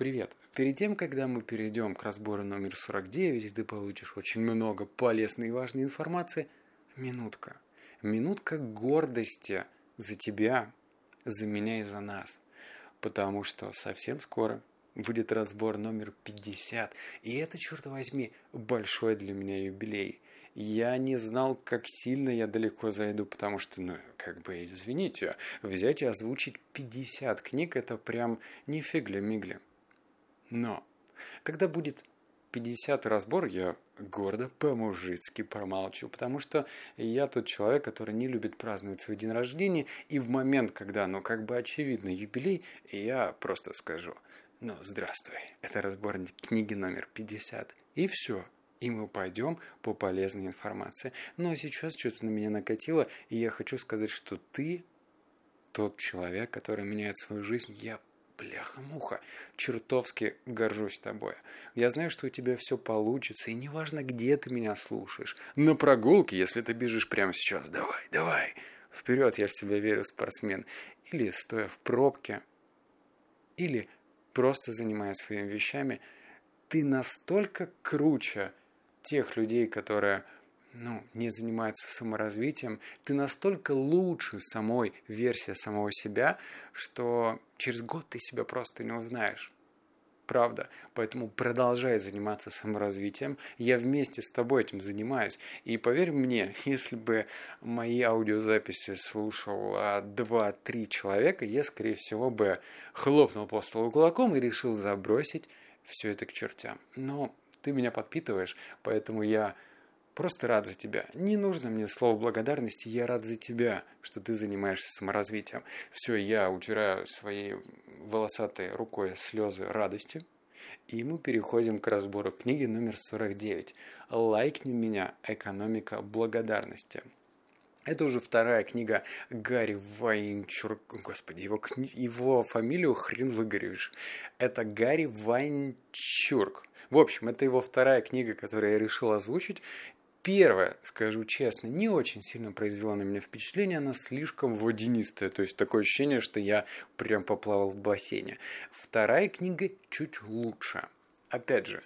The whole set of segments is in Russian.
Привет! Перед тем, когда мы перейдем к разбору номер 49, и ты получишь очень много полезной и важной информации, минутка. Минутка гордости за тебя, за меня и за нас. Потому что совсем скоро будет разбор номер 50. И это, черт возьми, большой для меня юбилей. Я не знал, как сильно я далеко зайду, потому что, ну, как бы, извините, взять и озвучить 50 книг – это прям не фигля-мигля. Но, когда будет 50 разбор, я гордо по-мужицки промолчу, потому что я тот человек, который не любит праздновать свой день рождения, и в момент, когда, ну, как бы очевидно юбилей, я просто скажу, ну, здравствуй, это разбор книги номер 50, и все, и мы пойдем по полезной информации. Но сейчас что-то на меня накатило, и я хочу сказать, что ты тот человек, который меняет свою жизнь. Я бляха-муха, чертовски горжусь тобой. Я знаю, что у тебя все получится, и неважно, где ты меня слушаешь. На прогулке, если ты бежишь прямо сейчас, давай, давай, вперед, я в тебя верю, спортсмен. Или стоя в пробке, или просто занимаясь своими вещами, ты настолько круче тех людей, которые ну, не занимаются саморазвитием, ты настолько лучше самой версия самого себя, что через год ты себя просто не узнаешь. Правда. Поэтому продолжай заниматься саморазвитием. Я вместе с тобой этим занимаюсь. И поверь мне, если бы мои аудиозаписи слушал 2-3 человека, я, скорее всего, бы хлопнул по столу кулаком и решил забросить все это к чертям. Но ты меня подпитываешь, поэтому я просто рад за тебя. Не нужно мне слов благодарности, я рад за тебя, что ты занимаешься саморазвитием. Все, я утираю своей волосатой рукой слезы радости. И мы переходим к разбору книги номер 49. «Лайкни меня. Экономика благодарности». Это уже вторая книга Гарри Вайнчурк. Господи, его, кни... его фамилию хрен выгоришь. Это Гарри Вайнчурк. В общем, это его вторая книга, которую я решил озвучить. Первая, скажу честно, не очень сильно произвела на меня впечатление, она слишком водянистая, то есть такое ощущение, что я прям поплавал в бассейне. Вторая книга чуть лучше. Опять же,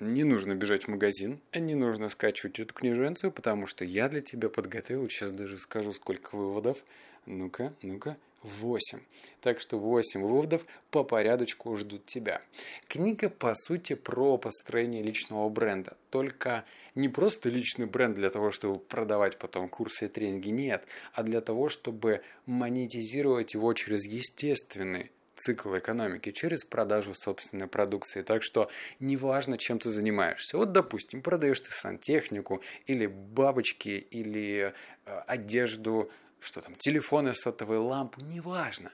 не нужно бежать в магазин, не нужно скачивать эту книженцию, потому что я для тебя подготовил, сейчас даже скажу, сколько выводов. Ну-ка, ну-ка, 8. Так что 8 выводов по порядочку ждут тебя. Книга, по сути, про построение личного бренда. Только не просто личный бренд для того, чтобы продавать потом курсы и тренинги, нет, а для того, чтобы монетизировать его через естественный цикл экономики через продажу собственной продукции. Так что неважно, чем ты занимаешься. Вот, допустим, продаешь ты сантехнику или бабочки, или э, одежду, что там, телефоны, сотовые лампы, неважно.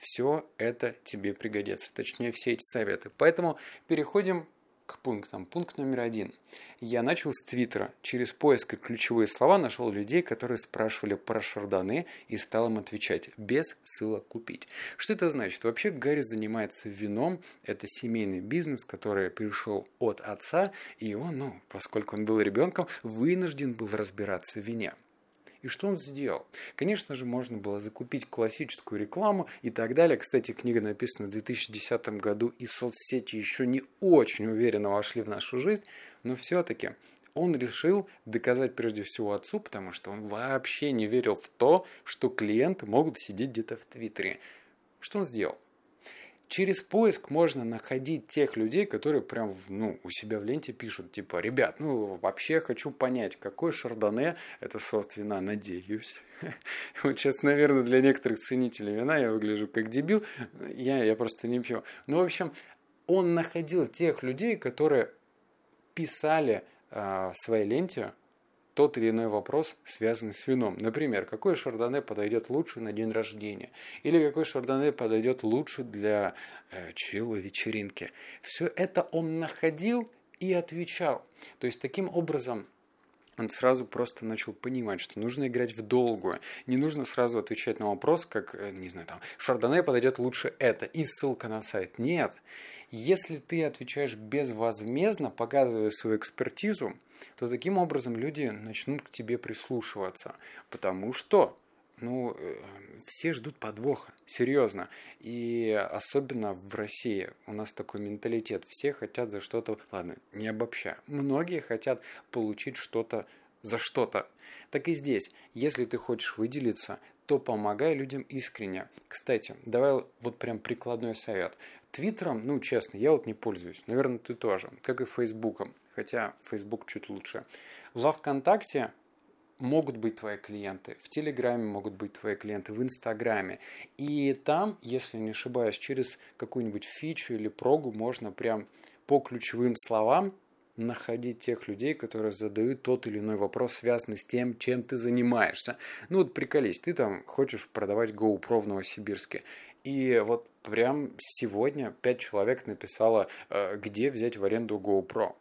Все это тебе пригодится, точнее все эти советы. Поэтому переходим к пунктам. Пункт номер один. Я начал с Твиттера. Через поиск и ключевые слова нашел людей, которые спрашивали про шарданы и стал им отвечать без ссылок купить. Что это значит? Вообще Гарри занимается вином. Это семейный бизнес, который пришел от отца, и он, ну, поскольку он был ребенком, вынужден был разбираться в вине. И что он сделал? Конечно же, можно было закупить классическую рекламу и так далее. Кстати, книга написана в 2010 году, и соцсети еще не очень уверенно вошли в нашу жизнь, но все-таки он решил доказать прежде всего отцу, потому что он вообще не верил в то, что клиенты могут сидеть где-то в Твиттере. Что он сделал? Через поиск можно находить тех людей, которые прям ну, у себя в ленте пишут, типа, ребят, ну вообще хочу понять, какой шардоне это сорт вина, надеюсь. Вот сейчас, наверное, для некоторых ценителей вина я выгляжу как дебил, я, я просто не пью. Ну, в общем, он находил тех людей, которые писали э, своей ленте тот или иной вопрос, связанный с вином. Например, какой шардоне подойдет лучше на день рождения? Или какой шардоне подойдет лучше для э, чила вечеринки? Все это он находил и отвечал. То есть таким образом он сразу просто начал понимать, что нужно играть в долгую. Не нужно сразу отвечать на вопрос, как, э, не знаю, там, шардоне подойдет лучше это, и ссылка на сайт. Нет. Если ты отвечаешь безвозмездно, показывая свою экспертизу, то таким образом люди начнут к тебе прислушиваться. Потому что ну, э, все ждут подвоха, серьезно. И особенно в России у нас такой менталитет. Все хотят за что-то, ладно, не обобщаю, многие хотят получить что-то за что-то. Так и здесь, если ты хочешь выделиться, то помогай людям искренне. Кстати, давай вот прям прикладной совет. Твиттером, ну, честно, я вот не пользуюсь. Наверное, ты тоже. Как и Фейсбуком. Хотя Фейсбук чуть лучше. Во ВКонтакте могут быть твои клиенты, в Телеграме могут быть твои клиенты, в Инстаграме. И там, если не ошибаюсь, через какую-нибудь фичу или прогу можно прям по ключевым словам находить тех людей, которые задают тот или иной вопрос, связанный с тем, чем ты занимаешься. Ну вот приколись, ты там хочешь продавать GoPro в Новосибирске. И вот прям сегодня пять человек написало, э, где взять в аренду GoPro.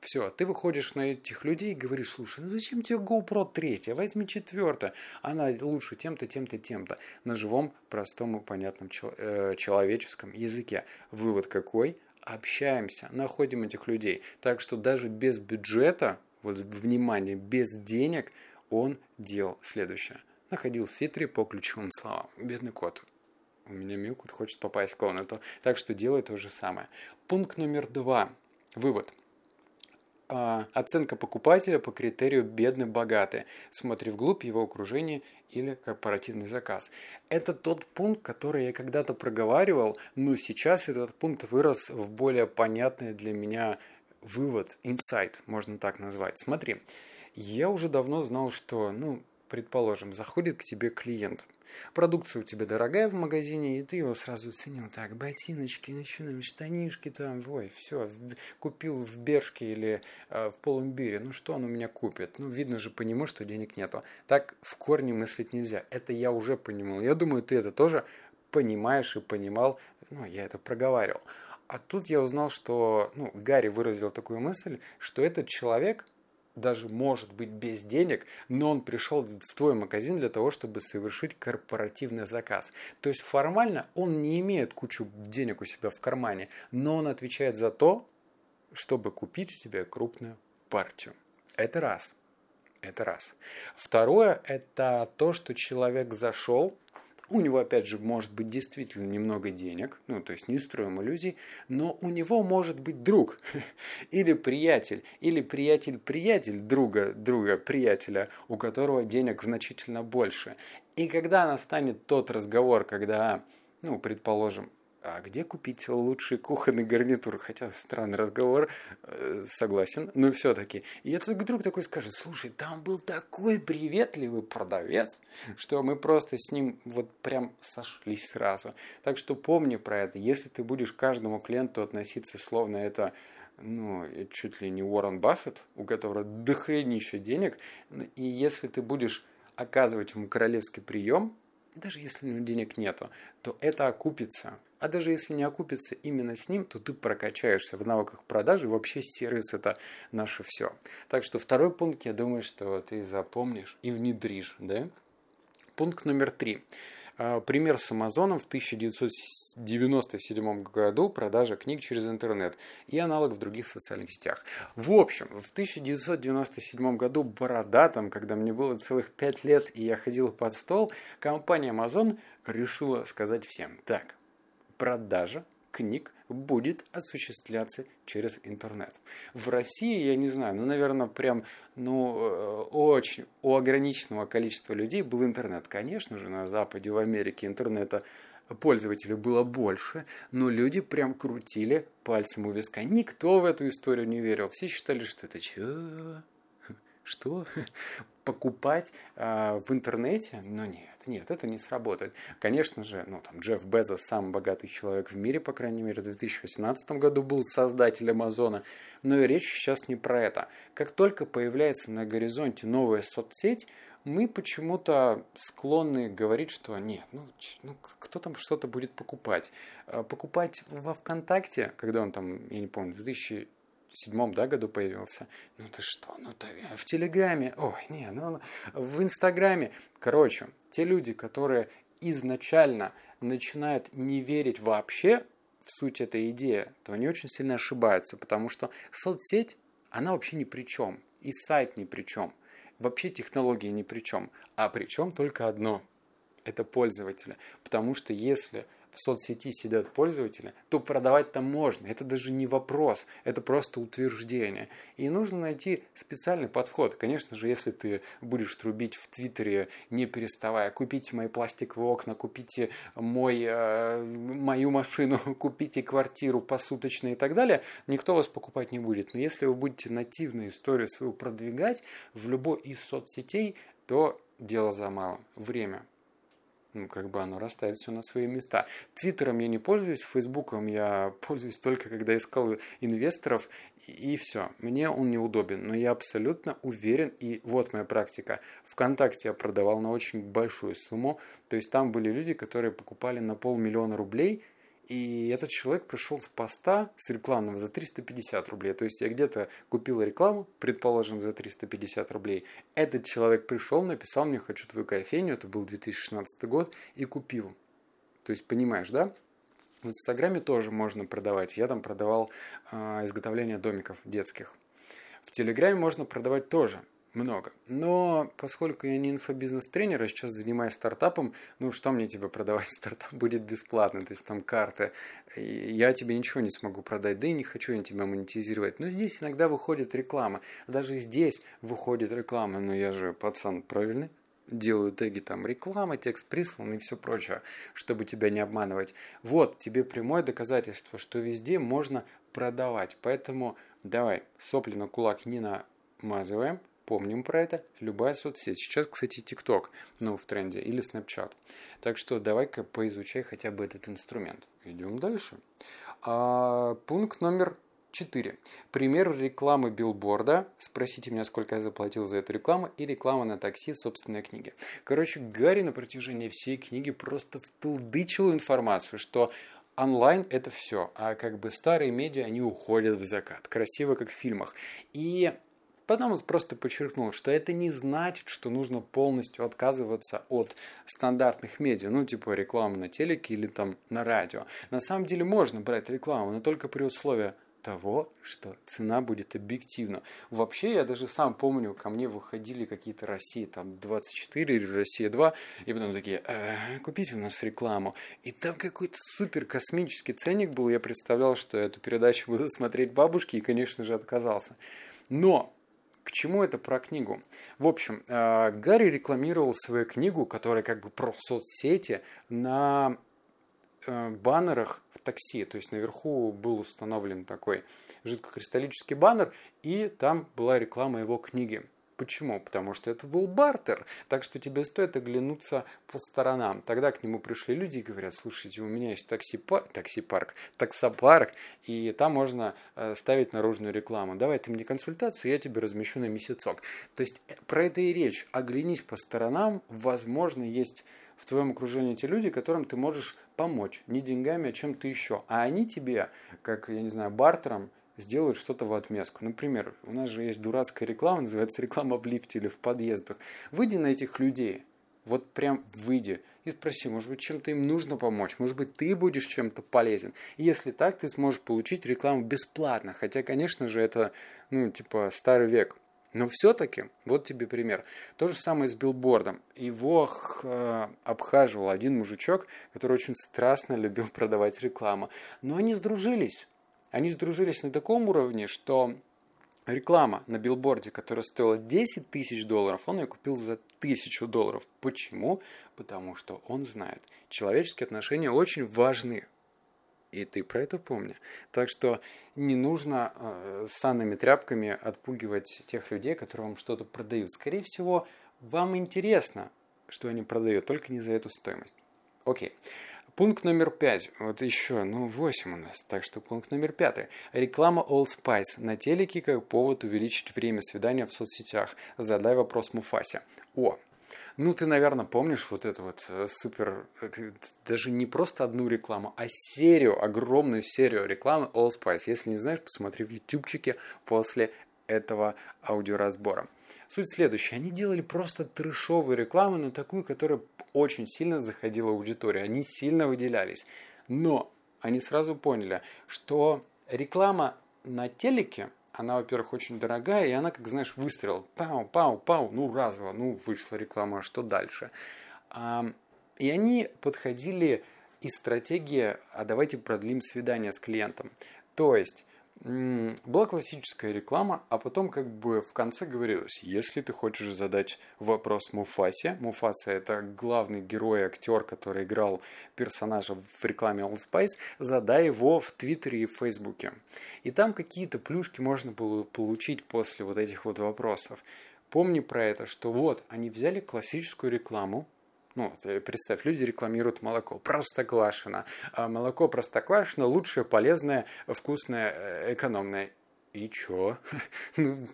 Все, ты выходишь на этих людей и говоришь, слушай, ну зачем тебе GoPro 3, возьми четвертое, она лучше тем-то, тем-то, тем-то, на живом, простом и понятном э, человеческом языке. Вывод какой? Общаемся, находим этих людей. Так что даже без бюджета, вот внимание, без денег, он делал следующее. Находил Твиттере по ключевым словам. Бедный кот. У меня Милкут хочет попасть в комнату. Так что делай то же самое. Пункт номер два. Вывод. А, оценка покупателя по критерию бедный-богатый. Смотри вглубь его окружения или корпоративный заказ. Это тот пункт, который я когда-то проговаривал, но сейчас этот пункт вырос в более понятный для меня вывод, инсайт, можно так назвать. Смотри, я уже давно знал, что, ну, предположим, заходит к тебе клиент – Продукция у тебя дорогая в магазине, и ты его сразу ценил. Так, ботиночки, начинаем, штанишки там, ой, все, купил в Бершке или э, в Полумбире. Ну что он у меня купит? Ну, видно же по нему, что денег нету. Так в корне мыслить нельзя. Это я уже понимал. Я думаю, ты это тоже понимаешь и понимал. Ну, я это проговаривал. А тут я узнал, что ну, Гарри выразил такую мысль, что этот человек – даже может быть без денег, но он пришел в твой магазин для того, чтобы совершить корпоративный заказ. То есть формально он не имеет кучу денег у себя в кармане, но он отвечает за то, чтобы купить у тебя крупную партию. Это раз. Это раз. Второе, это то, что человек зашел, у него, опять же, может быть действительно немного денег, ну, то есть не строим иллюзий, но у него может быть друг или приятель, или приятель-приятель друга, друга, приятеля, у которого денег значительно больше. И когда настанет тот разговор, когда, ну, предположим, а где купить лучший кухонный гарнитур? Хотя странный разговор, э, согласен, но все-таки. И этот друг такой скажет, слушай, там был такой приветливый продавец, что мы просто с ним вот прям сошлись сразу. Так что помни про это. Если ты будешь каждому клиенту относиться словно это ну, чуть ли не Уоррен Баффет, у которого дохренища денег, и если ты будешь оказывать ему королевский прием, даже если у него денег нету, то это окупится. А даже если не окупится именно с ним, то ты прокачаешься в навыках продажи. Вообще сервис это наше все. Так что второй пункт, я думаю, что ты запомнишь и внедришь. Да? Пункт номер три. А, пример с Амазоном в 1997 году продажа книг через интернет и аналог в других социальных сетях. В общем, в 1997 году бородатом, когда мне было целых 5 лет и я ходил под стол, компания Amazon решила сказать всем, так, продажа книг будет осуществляться через интернет. В России, я не знаю, ну, наверное, прям, ну, э, очень у ограниченного количества людей был интернет. Конечно же, на Западе, в Америке интернета пользователей было больше, но люди прям крутили пальцем у виска. Никто в эту историю не верил. Все считали, что это чё? Что? Покупать а, в интернете? Но нет. Нет, это не сработает. Конечно же, ну, там, Джефф Безос, самый богатый человек в мире, по крайней мере, в 2018 году был создатель Амазона. Но и речь сейчас не про это. Как только появляется на горизонте новая соцсеть, мы почему-то склонны говорить, что нет, ну, ну кто там что-то будет покупать. А покупать во ВКонтакте, когда он там, я не помню, в 2000 седьмом да, году появился. Ну ты что, ну ты в Телеграме, ой, не, ну в Инстаграме. Короче, те люди, которые изначально начинают не верить вообще в суть этой идеи, то они очень сильно ошибаются, потому что соцсеть, она вообще ни при чем, и сайт ни при чем, вообще технологии ни при чем, а при чем только одно – это пользователи. Потому что если в соцсети сидят пользователи, то продавать там можно. Это даже не вопрос, это просто утверждение. И нужно найти специальный подход. Конечно же, если ты будешь трубить в Твиттере, не переставая, купите мои пластиковые окна, купите мой, э, мою машину, купите квартиру посуточно и так далее, никто вас покупать не будет. Но если вы будете нативную историю свою продвигать в любой из соцсетей, то дело за малым. Время ну, как бы оно расставит все на свои места. Твиттером я не пользуюсь, Фейсбуком я пользуюсь только когда искал инвесторов, и, все. Мне он неудобен, но я абсолютно уверен, и вот моя практика. Вконтакте я продавал на очень большую сумму, то есть там были люди, которые покупали на полмиллиона рублей – и этот человек пришел с поста, с рекламного за 350 рублей. То есть я где-то купил рекламу, предположим, за 350 рублей. Этот человек пришел, написал мне «Хочу твою кофейню», это был 2016 год, и купил. То есть понимаешь, да? В Инстаграме тоже можно продавать. Я там продавал э, изготовление домиков детских. В Телеграме можно продавать тоже много. Но поскольку я не инфобизнес-тренер, а сейчас занимаюсь стартапом, ну что мне тебе продавать? Стартап будет бесплатно, то есть там карты. Я тебе ничего не смогу продать, да и не хочу я тебя монетизировать. Но здесь иногда выходит реклама. Даже здесь выходит реклама, но я же пацан правильный делаю теги там реклама, текст прислан и все прочее, чтобы тебя не обманывать. Вот тебе прямое доказательство, что везде можно продавать. Поэтому давай сопли на кулак не намазываем, Помним про это. Любая соцсеть. Сейчас, кстати, TikTok, ну, в тренде, или Snapchat. Так что давай-ка поизучай хотя бы этот инструмент. Идем дальше. А, пункт номер 4. Пример рекламы билборда. Спросите меня, сколько я заплатил за эту рекламу. И реклама на такси в собственной книге. Короче, Гарри на протяжении всей книги просто втылдычил информацию, что онлайн это все, а как бы старые медиа, они уходят в закат. Красиво, как в фильмах. И Потом он просто подчеркнул, что это не значит, что нужно полностью отказываться от стандартных медиа, ну типа рекламы на телеке или там на радио. На самом деле можно брать рекламу, но только при условии того, что цена будет объективна. Вообще, я даже сам помню, ко мне выходили какие-то России, там, 24 или Россия 2, и потом такие, э, купите у нас рекламу. И там какой-то супер космический ценник был, я представлял, что эту передачу будут смотреть бабушки, и, конечно же, отказался. Но к чему это про книгу? В общем, э, Гарри рекламировал свою книгу, которая как бы про соцсети, на э, баннерах в такси. То есть наверху был установлен такой жидкокристаллический баннер, и там была реклама его книги. Почему? Потому что это был бартер. Так что тебе стоит оглянуться по сторонам. Тогда к нему пришли люди и говорят, слушайте, у меня есть такси-парк, такси-парк, таксопарк, и там можно э, ставить наружную рекламу. Давай ты мне консультацию, я тебе размещу на месяцок. То есть э, про это и речь. Оглянись по сторонам, возможно, есть в твоем окружении те люди, которым ты можешь помочь. Не деньгами, а чем-то еще. А они тебе, как, я не знаю, бартером, сделают что-то в отместку. Например, у нас же есть дурацкая реклама, называется реклама в лифте или в подъездах. Выйди на этих людей, вот прям выйди и спроси, может быть, чем-то им нужно помочь, может быть, ты будешь чем-то полезен. И если так, ты сможешь получить рекламу бесплатно, хотя, конечно же, это, ну, типа, старый век. Но все-таки, вот тебе пример. То же самое с билбордом. Его э, обхаживал один мужичок, который очень страстно любил продавать рекламу. Но они сдружились. Они сдружились на таком уровне, что реклама на билборде, которая стоила 10 тысяч долларов, он ее купил за тысячу долларов. Почему? Потому что он знает, человеческие отношения очень важны. И ты про это помни. Так что не нужно э, санными тряпками отпугивать тех людей, которые вам что-то продают. Скорее всего, вам интересно, что они продают, только не за эту стоимость. Окей. Пункт номер пять. Вот еще, ну, восемь у нас. Так что пункт номер пятый. Реклама All Spice на телеке как повод увеличить время свидания в соцсетях. Задай вопрос Муфасе. О, ну, ты, наверное, помнишь вот эту вот э, супер, э, даже не просто одну рекламу, а серию, огромную серию рекламы All Spice. Если не знаешь, посмотри в ютубчике после этого аудиоразбора. Суть следующая. Они делали просто трешовую рекламу, но такую, которая очень сильно заходила аудиторию. Они сильно выделялись. Но они сразу поняли, что реклама на телеке, она, во-первых, очень дорогая, и она, как знаешь, выстрел. Пау, пау, пау, ну разово, ну вышла реклама, а что дальше? А И они подходили из стратегии «а давайте продлим свидание с клиентом». То есть была классическая реклама, а потом как бы в конце говорилось, если ты хочешь задать вопрос Муфасе, Муфаса это главный герой, актер, который играл персонажа в рекламе All Spice, задай его в Твиттере и Фейсбуке. И там какие-то плюшки можно было получить после вот этих вот вопросов. Помни про это, что вот, они взяли классическую рекламу, ну, представь, люди рекламируют молоко. Простоквашино. А молоко Простоквашино лучшее, полезное, вкусное, э, экономное. И чё? ну,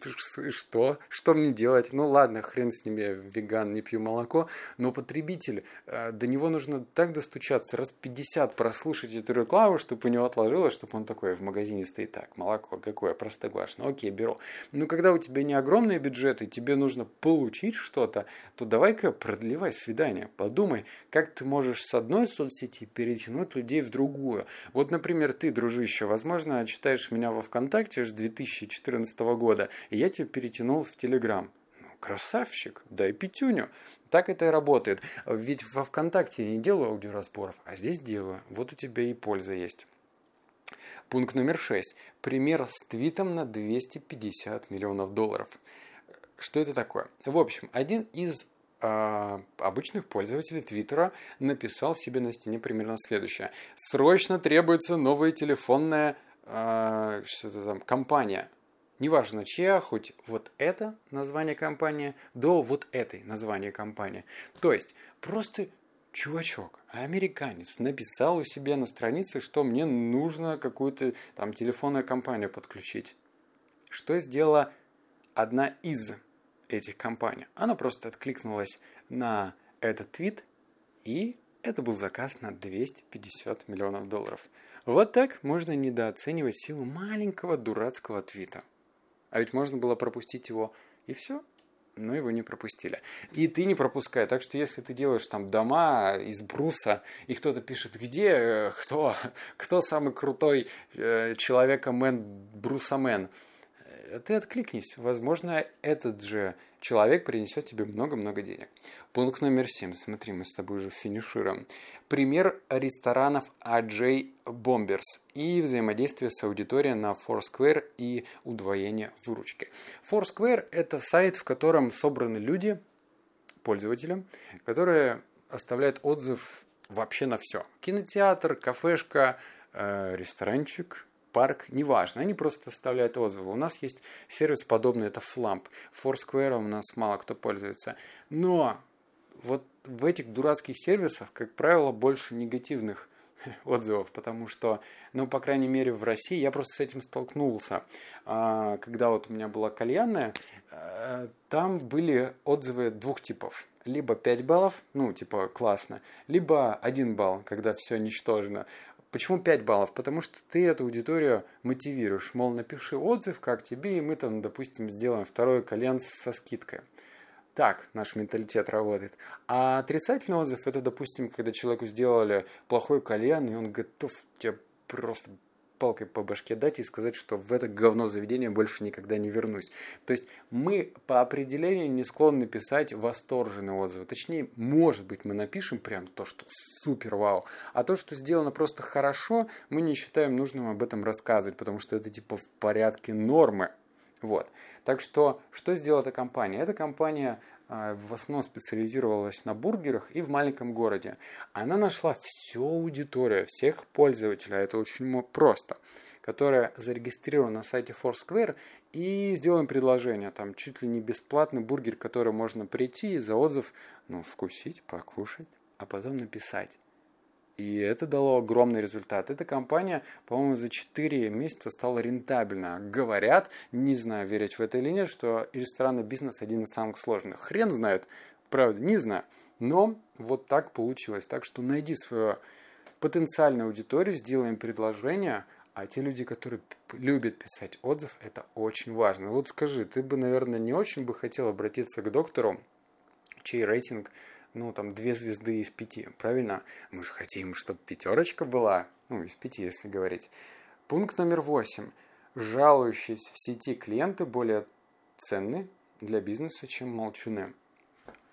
что? Что мне делать? Ну, ладно, хрен с ним, я веган, не пью молоко. Но потребитель, э, до него нужно так достучаться, раз 50 прослушать эту рекламу, чтобы у него отложилось, чтобы он такой в магазине стоит. Так, молоко какое? Простоквашино. Окей, беру. Но когда у тебя не огромные бюджеты, тебе нужно получить что-то, то давай-ка продлевай свидание. Подумай, как ты можешь с одной соцсети перетянуть людей в другую. Вот, например, ты, дружище, возможно, читаешь меня во ВКонтакте, 2014 года, и я тебя перетянул в Телеграм. Ну, красавчик, дай пятюню. Так это и работает. Ведь во ВКонтакте я не делаю аудиоразборов, а здесь делаю. Вот у тебя и польза есть. Пункт номер шесть. Пример с твитом на 250 миллионов долларов. Что это такое? В общем, один из э, обычных пользователей Твиттера написал себе на стене примерно следующее. Срочно требуется новая телефонная э, что-то там, компания, неважно чья, хоть вот это название компании, до вот этой названия компании. То есть, просто чувачок, американец, написал у себя на странице, что мне нужно какую-то там телефонную компанию подключить. Что сделала одна из этих компаний? Она просто откликнулась на этот твит, и это был заказ на 250 миллионов долларов. Вот так можно недооценивать силу маленького дурацкого твита. А ведь можно было пропустить его и все, но его не пропустили. И ты не пропускай. Так что если ты делаешь там дома из бруса, и кто-то пишет, где, э, кто, кто самый крутой э, человека-мен, брусамен, ты откликнись. Возможно, этот же человек принесет тебе много-много денег. Пункт номер семь. Смотри, мы с тобой уже финишируем. Пример ресторанов AJ Bombers и взаимодействие с аудиторией на Foursquare и удвоение выручки. Foursquare – это сайт, в котором собраны люди, пользователи, которые оставляют отзыв вообще на все. Кинотеатр, кафешка, э, ресторанчик, парк, неважно, они просто оставляют отзывы. У нас есть сервис подобный, это Flamp. Foursquare у нас мало кто пользуется. Но вот в этих дурацких сервисах, как правило, больше негативных отзывов, потому что, ну, по крайней мере, в России я просто с этим столкнулся. А, когда вот у меня была кальянная, э, там были отзывы двух типов. Либо 5 баллов, ну, типа, классно, либо 1 балл, когда все ничтожно. Почему 5 баллов? Потому что ты эту аудиторию мотивируешь. Мол, напиши отзыв, как тебе, и мы там, допустим, сделаем второй кальян со скидкой. Так наш менталитет работает. А отрицательный отзыв, это, допустим, когда человеку сделали плохой кальян, и он готов тебе просто палкой по башке дать и сказать, что в это говно заведение больше никогда не вернусь. То есть мы по определению не склонны писать восторженные отзывы. Точнее, может быть, мы напишем прям то, что супер вау. А то, что сделано просто хорошо, мы не считаем нужным об этом рассказывать, потому что это типа в порядке нормы. Вот. Так что, что сделала эта компания? Эта компания в основном специализировалась на бургерах и в маленьком городе. Она нашла всю аудиторию, всех пользователей, это очень просто, которая зарегистрирована на сайте Foursquare и сделаем предложение, там чуть ли не бесплатный бургер, который можно прийти и за отзыв, ну, вкусить, покушать, а потом написать. И это дало огромный результат. Эта компания, по-моему, за 4 месяца стала рентабельна. Говорят, не знаю, верить в это или нет, что ресторанный бизнес один из самых сложных. Хрен знает, правда, не знаю. Но вот так получилось. Так что найди свою потенциальную аудиторию, сделаем предложение, а те люди, которые любят писать отзыв, это очень важно. Вот скажи, ты бы, наверное, не очень бы хотел обратиться к доктору, чей рейтинг – ну, там, две звезды из пяти, правильно? Мы же хотим, чтобы пятерочка была, ну, из пяти, если говорить. Пункт номер восемь. Жалующиеся в сети клиенты более ценны для бизнеса, чем молчуны.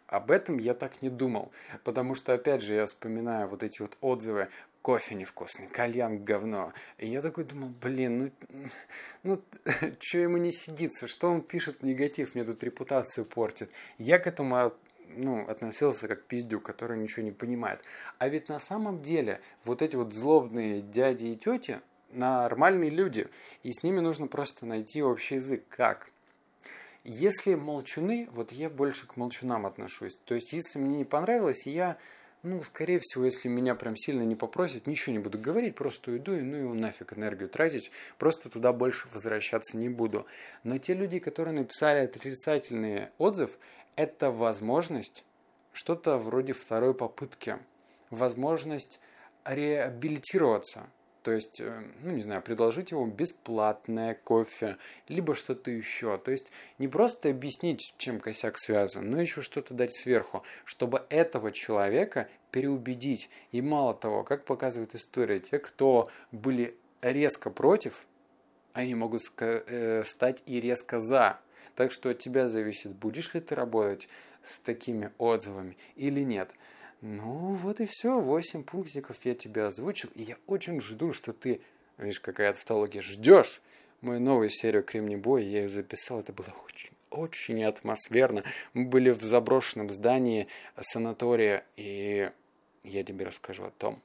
об этом я так не думал. Потому что, опять же, я вспоминаю вот эти вот отзывы кофе невкусный, кальян говно. И я такой думал, блин, ну, ну что ему не сидится, что он пишет негатив, мне тут репутацию портит. Я к этому ну, относился как пиздюк, который ничего не понимает. А ведь на самом деле вот эти вот злобные дяди и тети нормальные люди, и с ними нужно просто найти общий язык. Как? Если молчуны, вот я больше к молчунам отношусь. То есть, если мне не понравилось, я ну, скорее всего, если меня прям сильно не попросят, ничего не буду говорить, просто уйду и ну его нафиг энергию тратить, просто туда больше возвращаться не буду. Но те люди, которые написали отрицательный отзыв, это возможность что-то вроде второй попытки, возможность реабилитироваться – то есть, э, ну не знаю, предложить ему бесплатное кофе, либо что-то еще. То есть не просто объяснить, чем косяк связан, но еще что-то дать сверху, чтобы этого человека переубедить. И мало того, как показывает история, те, кто были резко против, они могут э, стать и резко за. Так что от тебя зависит, будешь ли ты работать с такими отзывами или нет. Ну, вот и все. Восемь пунктиков я тебе озвучил. И я очень жду, что ты, видишь, какая тавтология, ждешь мою новую серию Кремний Бой. Я ее записал. Это было очень, очень атмосферно. Мы были в заброшенном здании санатория. И я тебе расскажу о том,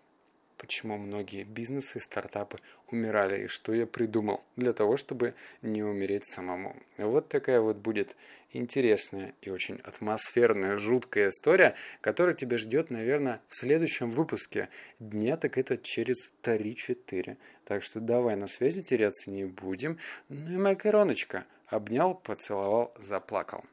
почему многие бизнесы, стартапы умирали и что я придумал для того, чтобы не умереть самому. Вот такая вот будет интересная и очень атмосферная, жуткая история, которая тебя ждет, наверное, в следующем выпуске. Дня так это через 3-4. Так что давай на связи теряться не будем. Ну и макароночка. Обнял, поцеловал, заплакал.